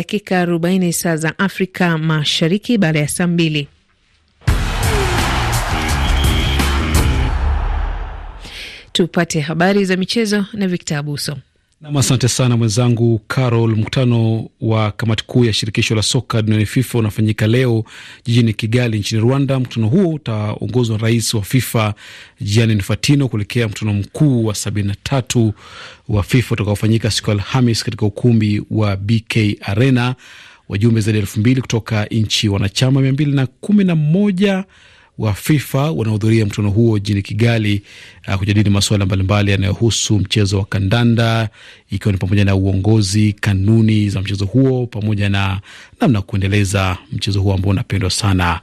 Dakika 40 saa za Afrika Mashariki, baada ya saa mbili. Tupate habari za michezo na Victor Abuso. Nam, asante sana mwenzangu Carol. Mkutano wa kamati kuu ya shirikisho la soka duniani FIFA unafanyika leo jijini Kigali nchini Rwanda. Mkutano huo utaongozwa na rais wa FIFA Gianni Infantino kuelekea mkutano mkuu wa sabini na tatu wa FIFA utakaofanyika siku ya Alhamis katika ukumbi wa BK Arena. Wajumbe zaidi ya elfu mbili kutoka nchi wanachama mia mbili na kumi na moja wa FIFA wanahudhuria mkutano huo jijini Kigali uh, kujadili masuala mbalimbali yanayohusu mchezo wa kandanda ikiwa ni pamoja na uongozi, kanuni za mchezo huo pamoja na namna kuendeleza mchezo huo ambao unapendwa sana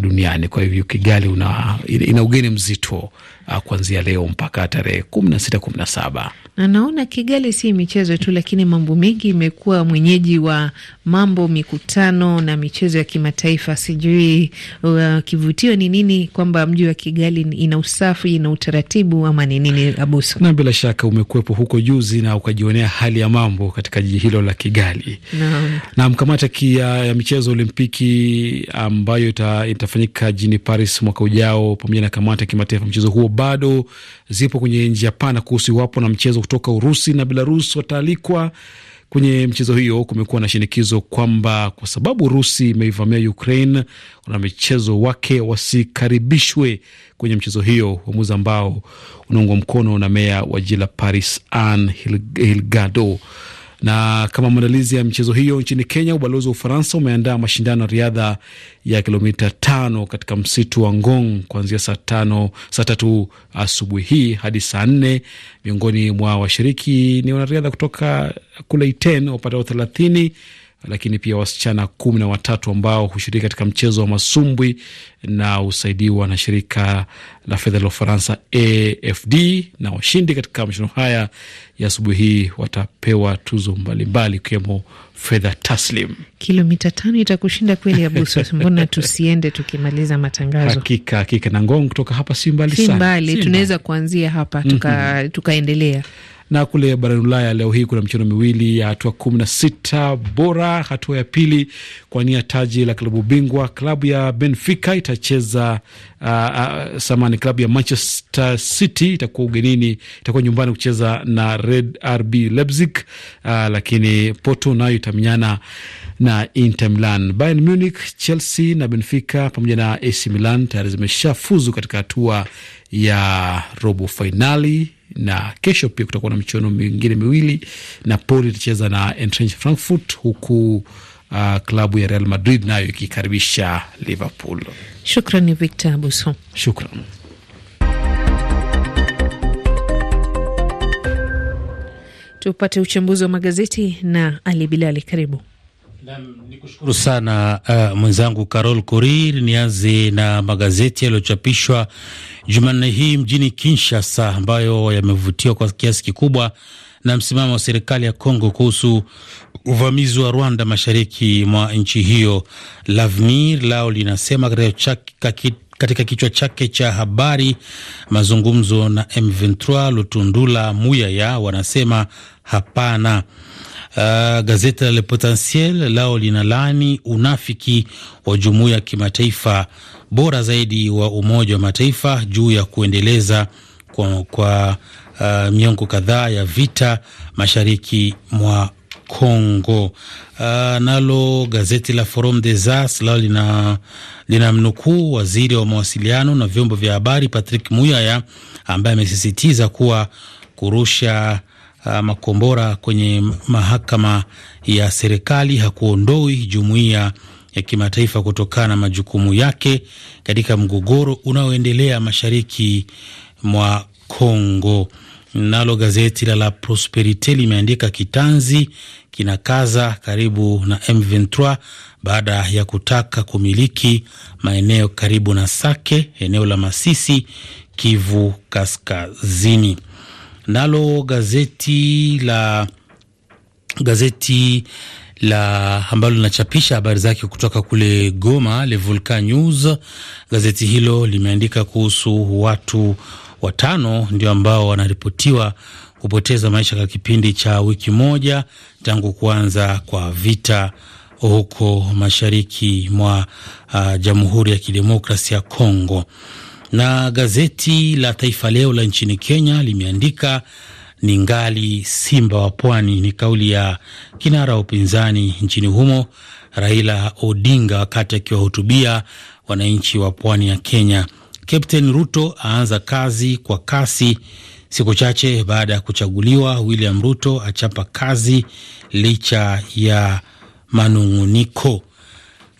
duniani. Kwa hivyo Kigali una, ina ugeni mzito uh, kuanzia leo mpaka tarehe kumi na sita kumi na saba na naona Kigali si michezo tu, lakini mambo mengi imekuwa mwenyeji wa mambo, mikutano na michezo ya kimataifa. Sijui uh, kivutio ni nini, kwamba mji wa Kigali ina usafi, ina utaratibu ama ni nini, Abuso? Na bila shaka umekuwepo huko juzi na ukajionea hali ya mambo katika jiji hilo la Kigali Naam, na mkamata kia ya michezo Olimpiki ambayo ita, itafanyika jijini Paris mwaka ujao pamoja na kamata ya kimataifa mchezo huo bado zipo kwenye njia pana kuhusu iwapo na mchezo kutoka Urusi na Belarus wataalikwa kwenye mchezo hiyo. Kumekuwa na shinikizo kwamba kwa sababu Urusi imeivamia Ukraine, wanamichezo wake wasikaribishwe kwenye mchezo hiyo, uamuzi ambao unaungwa mkono na meya wa jiji la Paris Anne Hidalgo. Na kama maandalizi ya michezo hiyo nchini Kenya, ubalozi wa Ufaransa umeandaa mashindano ya riadha ya kilomita tano katika msitu wa Ngong kuanzia saa tano saa tatu asubuhi hii hadi saa nne. Miongoni mwa washiriki ni wanariadha kutoka kule Iten wapatao thelathini lakini pia wasichana kumi na watatu ambao hushiriki katika mchezo wa masumbwi na husaidiwa na shirika la fedha la Ufaransa AFD. Na washindi katika mashindano haya ya asubuhi hii watapewa tuzo mbalimbali ikiwemo fedha taslim. Kilomita tano itakushinda kweli, Abuso? Mbona tusiende tukimaliza matangazo? Hakika hakika, na Ngong kutoka hapa si mbali si mbali, tunaweza kuanzia hapa tukaendelea tuka na kule barani Ulaya leo hii kuna michuano miwili ya hatua kumi na sita bora. Hatua ya pili kwa nia taji la klabu bingwa, klabu ya Benfica itacheza uh, uh, samani, klabu ya Manchester City itakuwa ugenini, itakuwa nyumbani kucheza na Red RB Leipzig. Uh, lakini Porto nayo itamenyana na Inter Milan. Bayern Munich, Chelsea na Benfica pamoja na AC Milan tayari zimeshafuzu katika hatua ya robo fainali na kesho pia kutakuwa na michuano mingine miwili. Napoli itacheza na Eintracht Frankfurt, huku uh, klabu ya Real Madrid nayo ikikaribisha Liverpool. Shukrani Victor Abuso, shukran. Tupate uchambuzi wa magazeti na Ali Bilali, karibu. Ni kushukuru sana uh, mwenzangu Carol Korir. Nianze na magazeti yaliyochapishwa Jumanne hii mjini Kinshasa, ambayo yamevutiwa kwa kiasi kikubwa na msimamo wa serikali ya Kongo kuhusu uvamizi wa Rwanda mashariki mwa nchi hiyo. L'avenir lao linasema katika kichwa chake cha habari, mazungumzo na M23. Lutundula Muyaya wanasema hapana. Uh, gazeti la Le Potentiel lao linalani unafiki wa jumuiya ya kimataifa bora zaidi wa Umoja wa Mataifa juu ya kuendeleza kwa, kwa uh, miongo kadhaa ya vita mashariki mwa Congo. Uh, nalo gazeti la Forum des As lao lina, lina mnukuu waziri wa mawasiliano na vyombo vya habari Patrick Muyaya ambaye amesisitiza kuwa kurusha Uh, makombora kwenye mahakama ya serikali hakuondoi jumuiya ya kimataifa kutokana na majukumu yake katika mgogoro unaoendelea mashariki mwa Kongo. Nalo gazeti la La Prosperite limeandika kitanzi kinakaza karibu na M23 baada ya kutaka kumiliki maeneo karibu na Sake, eneo la Masisi, Kivu Kaskazini. Nalo gazeti la gazeti la ambalo linachapisha habari zake kutoka kule Goma, Le Volcan News, gazeti hilo limeandika kuhusu watu watano ndio ambao wanaripotiwa kupoteza maisha kwa kipindi cha wiki moja tangu kuanza kwa vita huko mashariki mwa uh, Jamhuri ya Kidemokrasia ya Kongo. Na gazeti la Taifa Leo la nchini Kenya limeandika ni ngali simba wa pwani, ni kauli ya kinara wa upinzani nchini humo Raila Odinga wakati akiwahutubia wananchi wa pwani ya Kenya. Captain Ruto aanza kazi kwa kasi siku chache baada ya kuchaguliwa. William Ruto achapa kazi licha ya manung'uniko.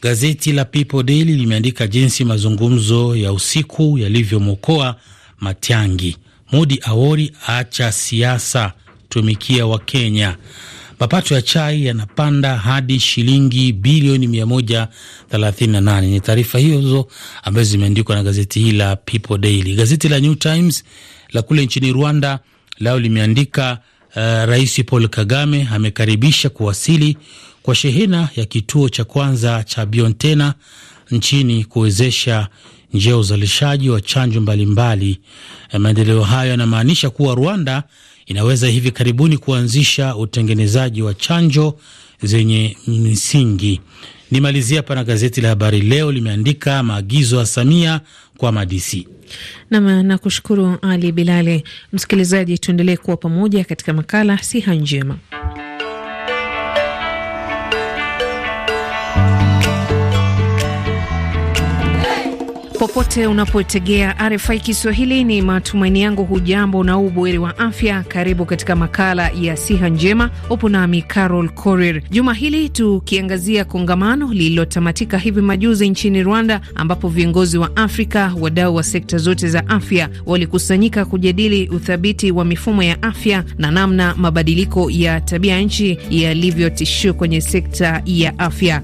Gazeti la People Daily limeandika jinsi mazungumzo ya usiku yalivyomwokoa Matiangi. Mudi Awori acha siasa, tumikia wa Kenya. Mapato ya chai yanapanda hadi shilingi bilioni 138. Ni taarifa hizo ambazo zimeandikwa na gazeti hili la People Daily. Gazeti la New Times la kule nchini Rwanda lao limeandika uh, Rais Paul Kagame amekaribisha kuwasili kwa shehena ya kituo cha kwanza cha Biontena nchini kuwezesha njia ya uzalishaji wa chanjo mbalimbali. Maendeleo hayo yanamaanisha kuwa Rwanda inaweza hivi karibuni kuanzisha utengenezaji wa chanjo zenye misingi. Nimalizia hapa na gazeti la Habari Leo limeandika maagizo ya Samia kwa madisi. Nam, nakushukuru Ali Bilali. Msikilizaji, tuendelee kuwa pamoja katika makala siha njema. Popote unapotegea RFI Kiswahili, ni matumaini yangu hujambo na ubweri wa afya. Karibu katika makala ya siha njema, upo nami Carol Korir. Juma hili tukiangazia kongamano lililotamatika hivi majuzi nchini Rwanda, ambapo viongozi wa Afrika, wadau wa sekta zote za afya walikusanyika kujadili uthabiti wa mifumo ya afya na namna mabadiliko ya tabia nchi yalivyotishiwa kwenye sekta ya afya.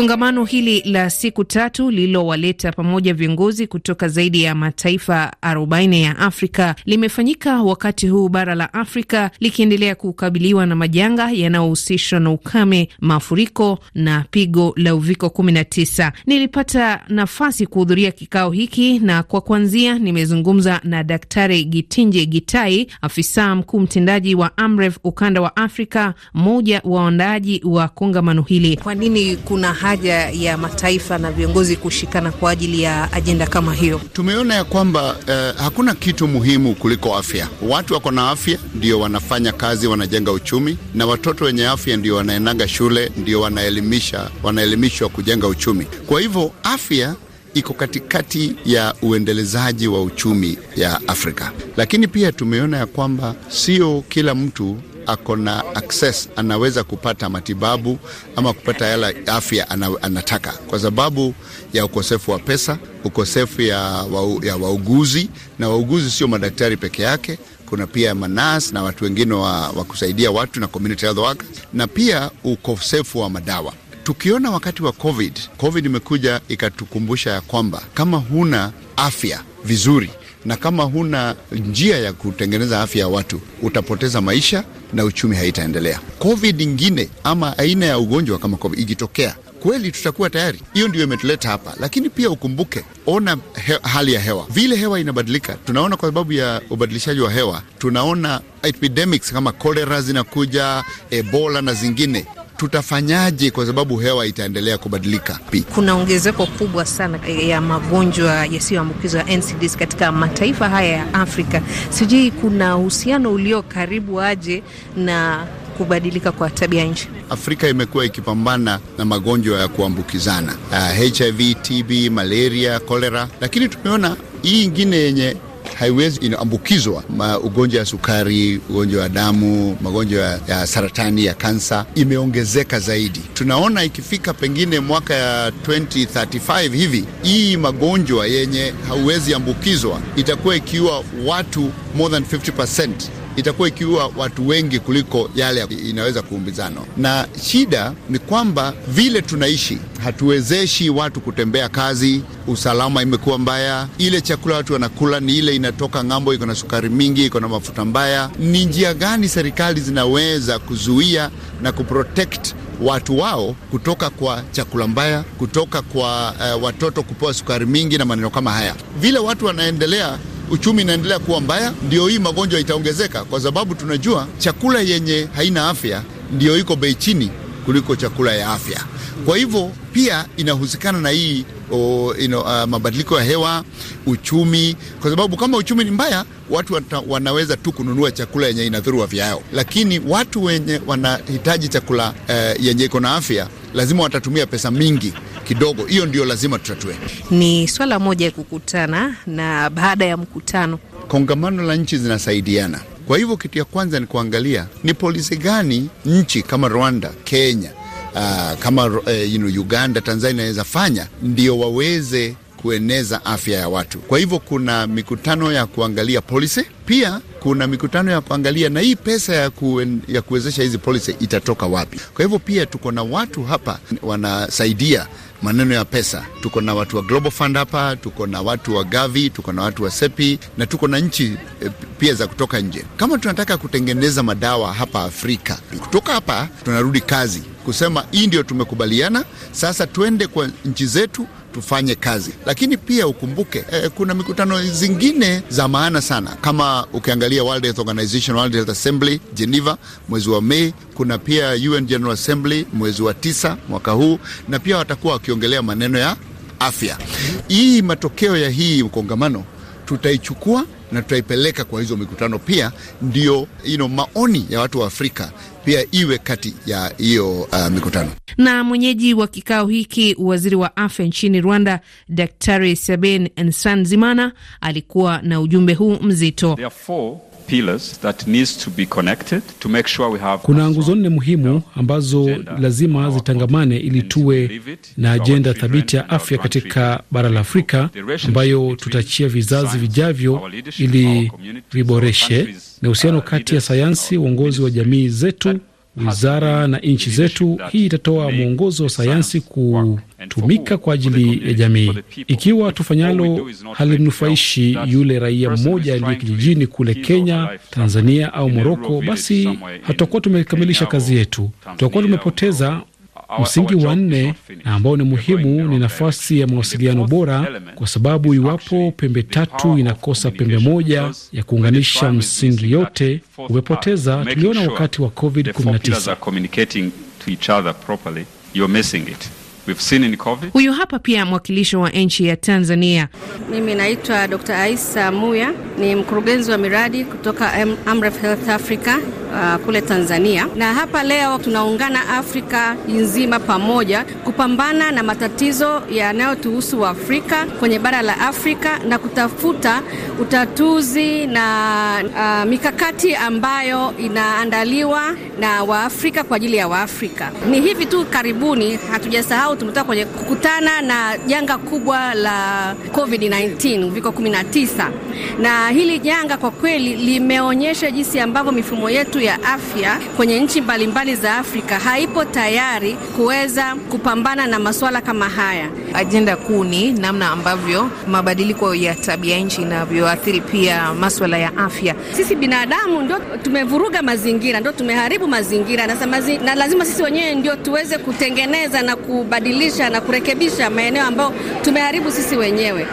Kongamano hili la siku tatu lililowaleta pamoja viongozi kutoka zaidi ya mataifa 40 ya Afrika limefanyika wakati huu bara la Afrika likiendelea kukabiliwa na majanga yanayohusishwa na ukame, mafuriko na pigo la uviko 19. Nilipata nafasi kuhudhuria kikao hiki na kwa kwanzia nimezungumza na Daktari Gitinje Gitai, afisa mkuu mtendaji wa Amref ukanda wa Afrika, mmoja wa waandaaji wa kongamano hili. Kwa nini kuna haja ya mataifa na viongozi kushikana kwa ajili ya ajenda kama hiyo? Tumeona ya kwamba eh, hakuna kitu muhimu kuliko afya. Watu wako na afya ndio wanafanya kazi, wanajenga uchumi, na watoto wenye afya ndio wanaendaga shule, ndio wanaelimisha, wanaelimishwa kujenga uchumi. Kwa hivyo afya iko katikati ya uendelezaji wa uchumi ya Afrika, lakini pia tumeona ya kwamba sio kila mtu ako na access anaweza kupata matibabu ama kupata yala afya anataka, kwa sababu ya ukosefu wa pesa, ukosefu ya, wa, ya wauguzi na wauguzi sio madaktari peke yake kuna pia manas na watu wengine wa, wa kusaidia watu na community health workers, na pia ukosefu wa madawa. Tukiona wakati wa COVID, COVID imekuja ikatukumbusha ya kwamba kama huna afya vizuri na kama huna njia ya kutengeneza afya ya watu utapoteza maisha na uchumi haitaendelea. COVID ingine ama aina ya ugonjwa kama COVID ikitokea kweli tutakuwa tayari. Hiyo ndio imetuleta hapa, lakini pia ukumbuke, ona he, hali ya hewa vile hewa inabadilika. Tunaona kwa sababu ya ubadilishaji wa hewa, tunaona epidemics kama kolera zinakuja, Ebola na zingine tutafanyaje? Kwa sababu hewa itaendelea kubadilika. Kuna ongezeko kubwa sana ya magonjwa yasiyoambukizwa NCDs katika mataifa haya ya Afrika. Sijui kuna uhusiano ulio karibu aje na kubadilika kwa tabia nchi. Afrika imekuwa ikipambana na magonjwa ya kuambukizana uh, HIV, TB, malaria, kolera, lakini tumeona hii ingine yenye haiwezi inaambukizwa, ugonjwa ya sukari, ugonjwa wa damu, magonjwa ya saratani ya kansa imeongezeka zaidi. Tunaona ikifika pengine mwaka ya 2035 hivi, hii magonjwa yenye hauwezi ambukizwa itakuwa ikiua watu more than 50% itakuwa ikiua watu wengi kuliko yale inaweza kuumbizana. Na shida ni kwamba vile tunaishi hatuwezeshi watu kutembea kazi, usalama imekuwa mbaya. Ile chakula watu wanakula ni ile inatoka ng'ambo, iko na sukari mingi, iko na mafuta mbaya. Ni njia gani serikali zinaweza kuzuia na kuprotect watu wao kutoka kwa chakula mbaya, kutoka kwa uh, watoto kupewa sukari mingi na maneno kama haya. Vile watu wanaendelea uchumi inaendelea kuwa mbaya, ndio hii magonjwa itaongezeka, kwa sababu tunajua chakula yenye haina afya ndio iko bei chini kuliko chakula ya afya. Kwa hivyo pia inahusikana na hii o, ino, uh, mabadiliko ya hewa, uchumi, kwa sababu kama uchumi ni mbaya, watu wata, wanaweza tu kununua chakula yenye inadhuru afya yao, lakini watu wenye wanahitaji chakula uh, yenye iko na afya lazima watatumia pesa mingi kidogo. Hiyo ndio lazima tutatue. Ni swala moja ya kukutana, na baada ya mkutano kongamano la nchi zinasaidiana. Kwa hivyo kitu ya kwanza ni kuangalia ni polisi gani nchi kama Rwanda, Kenya, uh, kama uh, you know, Uganda, Tanzania inaweza fanya ndio waweze kueneza afya ya watu. Kwa hivyo kuna mikutano ya kuangalia policy, pia kuna mikutano ya kuangalia na hii pesa ya, kuen, ya kuwezesha hizi policy itatoka wapi. Kwa hivyo pia tuko na watu hapa wanasaidia maneno ya pesa. Tuko na watu wa Global Fund hapa, tuko na watu wa Gavi, tuko na watu wa Sepi na tuko na nchi e, pia za kutoka nje. Kama tunataka kutengeneza madawa hapa Afrika, kutoka hapa tunarudi kazi kusema hii ndio tumekubaliana, sasa tuende kwa nchi zetu tufanye kazi, lakini pia ukumbuke eh, kuna mikutano zingine za maana sana, kama ukiangalia World Health Organization, World Health Assembly Geneva mwezi wa Mei, kuna pia UN General Assembly mwezi wa tisa mwaka huu, na pia watakuwa wakiongelea maneno ya afya. Hii matokeo ya hii kongamano tutaichukua na tutaipeleka kwa hizo mikutano. Pia, ndio you know, maoni ya watu wa Afrika pia iwe kati ya hiyo uh, mikutano. Na mwenyeji wa kikao hiki, waziri wa afya nchini Rwanda, Daktari Sabin Nsanzimana alikuwa na ujumbe huu mzito. Kuna nguzo nne muhimu ambazo lazima zitangamane ili tuwe na ajenda thabiti ya afya katika bara la Afrika ambayo tutaachia vizazi vijavyo ili viboreshe. na uhusiano kati ya sayansi, uongozi wa jamii zetu, wizara na nchi zetu. Hii itatoa mwongozo wa sayansi kutumika kwa ajili ya jamii. Ikiwa tufanyalo halimnufaishi yule raia mmoja aliye kijijini kule Kenya, Tanzania au Moroko, basi hatutakuwa tumekamilisha kazi yetu, tutakuwa tumepoteza Msingi wa nne ambao ni muhimu ni nafasi ya mawasiliano bora, kwa sababu iwapo pembe tatu inakosa pembe moja ya kuunganisha msingi yote, umepoteza. Tuliona wakati wa COVID-19. Huyu hapa pia mwakilishi wa nchi ya Tanzania. Mimi naitwa Dr. Aisa Muya, ni mkurugenzi wa miradi kutoka Amref Health Africa uh, kule Tanzania, na hapa leo tunaungana Afrika nzima pamoja kupambana na matatizo yanayotuhusu Waafrika kwenye bara la Afrika na kutafuta utatuzi na uh, mikakati ambayo inaandaliwa na Waafrika kwa ajili ya Waafrika. Ni hivi tu karibuni, hatujasahau tumetoka kwenye kukutana na janga kubwa la COVID-19 uviko 19, na hili janga kwa kweli limeonyesha jinsi ambavyo mifumo yetu ya afya kwenye nchi mbalimbali za Afrika haipo tayari kuweza kupambana na masuala kama haya. Ajenda kuu ni namna ambavyo mabadiliko ya tabia nchi inavyoathiri pia maswala ya afya. Sisi binadamu ndio tumevuruga mazingira, ndio tumeharibu mazingira na, na lazima sisi wenyewe ndio tuweze kutengeneza na kubadilisha na kurekebisha maeneo ambayo tumeharibu sisi wenyewe.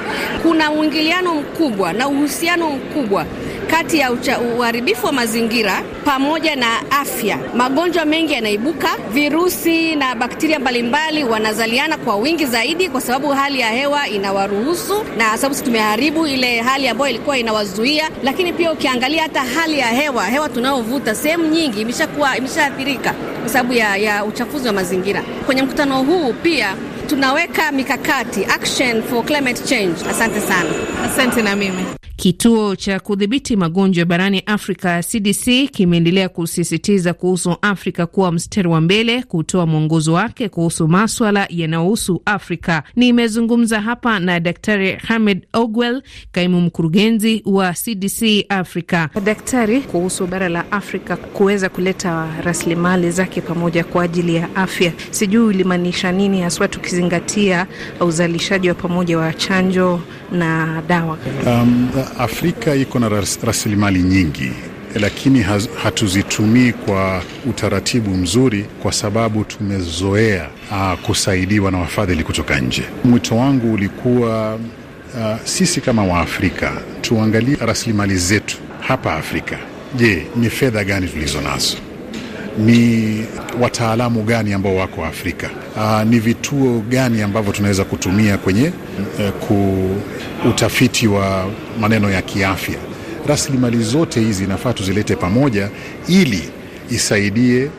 Kuna mwingiliano mkubwa na uhusiano mkubwa kati ya uharibifu wa mazingira pamoja na afya. Magonjwa mengi yanaibuka, virusi na bakteria mbalimbali wanazaliana kwa wingi zaidi, kwa sababu hali ya hewa inawaruhusu, na sababu tumeharibu ile hali ambayo ilikuwa inawazuia. Lakini pia ukiangalia hata hali ya hewa, hewa tunayovuta sehemu nyingi imeshakuwa imeshaathirika kwa sababu ya, ya uchafuzi wa mazingira. Kwenye mkutano huu pia tunaweka mikakati action for climate change. Asante sana. Asante na mimi Kituo cha kudhibiti magonjwa barani Afrika CDC kimeendelea kusisitiza kuhusu Afrika kuwa mstari wa mbele kutoa mwongozo wake kuhusu maswala yanayohusu Afrika. Nimezungumza hapa na Daktari Hamed Ogwell, kaimu mkurugenzi wa CDC Afrika. Daktari, kuhusu bara la Afrika kuweza kuleta rasilimali zake pamoja kwa ajili ya afya, sijui ulimaanisha nini haswa, tukizingatia uzalishaji wa pamoja wa chanjo na dawa? Um, Afrika iko na rasilimali nyingi lakini hatuzitumii kwa utaratibu mzuri, kwa sababu tumezoea uh, kusaidiwa na wafadhili kutoka nje. Mwito wangu ulikuwa uh, sisi kama Waafrika tuangalie rasilimali zetu hapa Afrika. Je, ni fedha gani tulizo nazo? Ni wataalamu gani ambao wako Afrika? Aa, ni vituo gani ambavyo tunaweza kutumia kwenye e, ku utafiti wa maneno ya kiafya? Rasilimali zote hizi inafaa tuzilete pamoja ili isaidie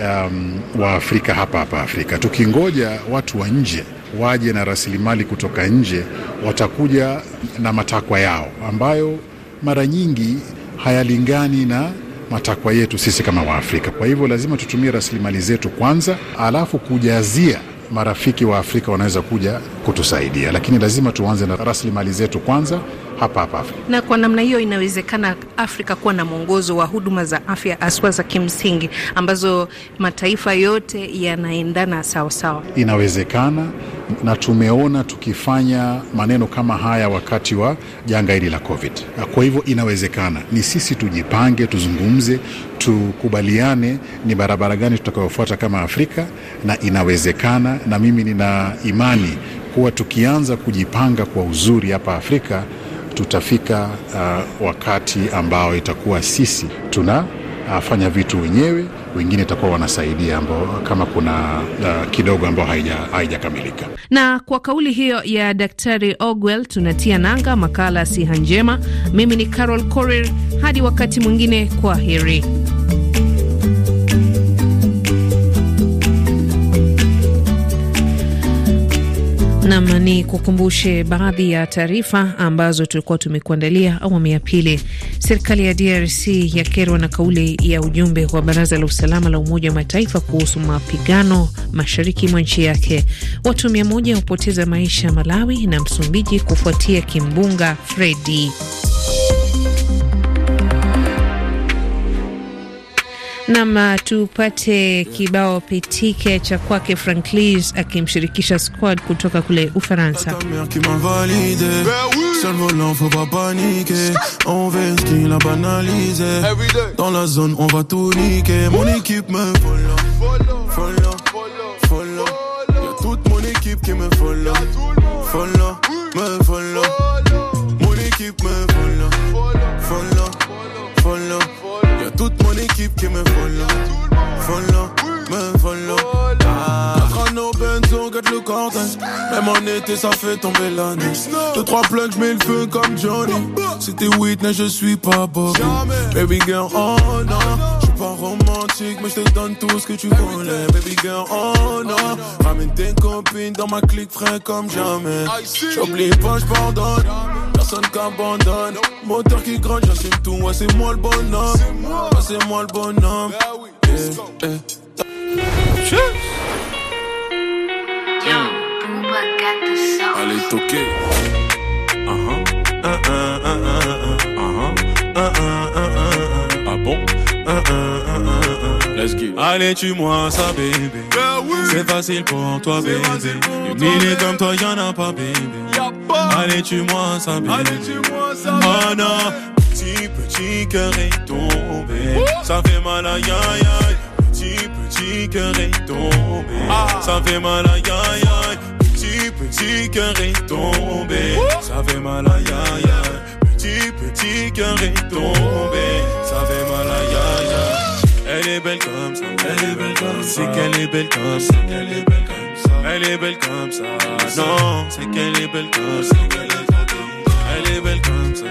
um, Waafrika hapa hapa Afrika. Tukingoja watu wa nje waje na rasilimali kutoka nje, watakuja na matakwa yao ambayo mara nyingi hayalingani na matakwa yetu sisi kama Waafrika. Kwa hivyo lazima tutumie rasilimali zetu kwanza, alafu kujazia marafiki wa Afrika wanaweza kuja kutusaidia, lakini lazima tuanze na rasilimali zetu kwanza hapa hapa Afrika. Na kwa namna hiyo inawezekana Afrika kuwa na mwongozo wa huduma za afya aswa za kimsingi ambazo mataifa yote yanaendana sawasawa. Inawezekana, na tumeona tukifanya maneno kama haya wakati wa janga hili la COVID. Kwa hivyo inawezekana, ni sisi tujipange, tuzungumze, tukubaliane ni barabara gani tutakayofuata kama Afrika, na inawezekana, na mimi nina imani kuwa tukianza kujipanga kwa uzuri hapa Afrika tutafika uh, wakati ambao itakuwa sisi tunafanya uh, vitu wenyewe, wengine itakuwa wanasaidia ambao kama kuna uh, kidogo ambao haijakamilika. Na kwa kauli hiyo ya Daktari Ogwell tunatia nanga makala siha njema. Mimi ni Carol Korir, hadi wakati mwingine, kwa heri. Nam ni kukumbushe baadhi ya taarifa ambazo tulikuwa tumekuandalia awamu ya pili. Serikali ya DRC yakerwa na kauli ya ujumbe wa Baraza la Usalama la Umoja wa Mataifa kuhusu mapigano mashariki mwa nchi yake. Watu mia moja hupoteza maisha Malawi na Msumbiji kufuatia kimbunga Fredi. Nam, tupate kibao pitike cha kwake Franklis akimshirikisha squad kutoka kule Ufaransa. Ça fait tomber la neige. Deux, trois plugs, je mets le feu comme Johnny. C'était Whitney, je suis pas Bobby. Baby girl, oh non. Je suis pas romantique, mais je te donne tout ce que tu voulais. Baby girl, oh non. Ramène tes copines dans ma clique, frais comme jamais. J'oublie pas, je pardonne. Personne qu'abandonne. Moteur qui gronde, j'assume tout. Ouais, c'est moi le bonhomme. Ouais, c'est moi le bonhomme. Yeah, yeah. Allez, toquer. Uh -huh. Uh -uh, uh -uh, uh -huh. Ah bon? Let's. Allez, tue-moi ça, bébé. C'est facile pour toi, bébé. Milliers comme toi, y'en a pas, bébé. Allez, tue-moi ça, bébé. Oh non, petit, petit cœur est tombé. Ça fait mal à ya ya. Petit, petit cœur est tombé. Ça fait mal à ya ya. Petit, petit cœur est tombé. Ça fait mal à ya ya. Petit, petit cœur est tombé. Ça fait mal à ya ya. Elle est belle comme ça, elle est belle comme ça. C'est qu'elle est belle comme ça, elle est belle comme ça. Elle est belle comme ça. Non, c'est qu'elle est belle comme ça. Elle est belle comme ça,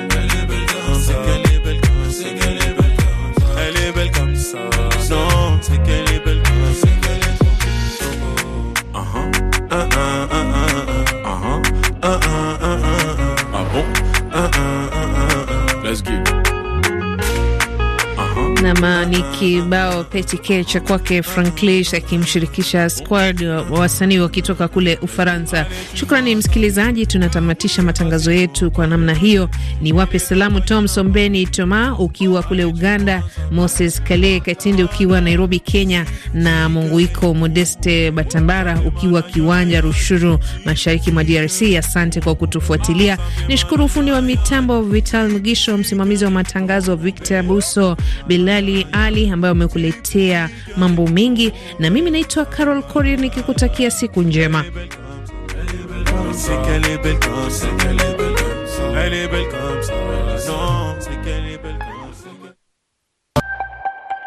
Nama ni kibao petike cha kwake Franklish akimshirikisha squad wasanii wakitoka kule Ufaransa. Shukrani msikilizaji, tunatamatisha matangazo yetu kwa namna hiyo. Ni wape salamu Tom Sombeni Toma ukiwa kule Uganda, Moses Kale Katinde ukiwa Nairobi Kenya, na Munguiko Modeste Batambara ukiwa Kiwanja Rushuru, mashariki mwa DRC. Asante kwa kutufuatilia. Nishukuru ufundi wa mitambo Vital Mgisho, msimamizi wa matangazo Victor Buso, Bilali Ali ambaye amekuletea mambo mengi, na mimi naitwa Carol Korir nikikutakia siku njema.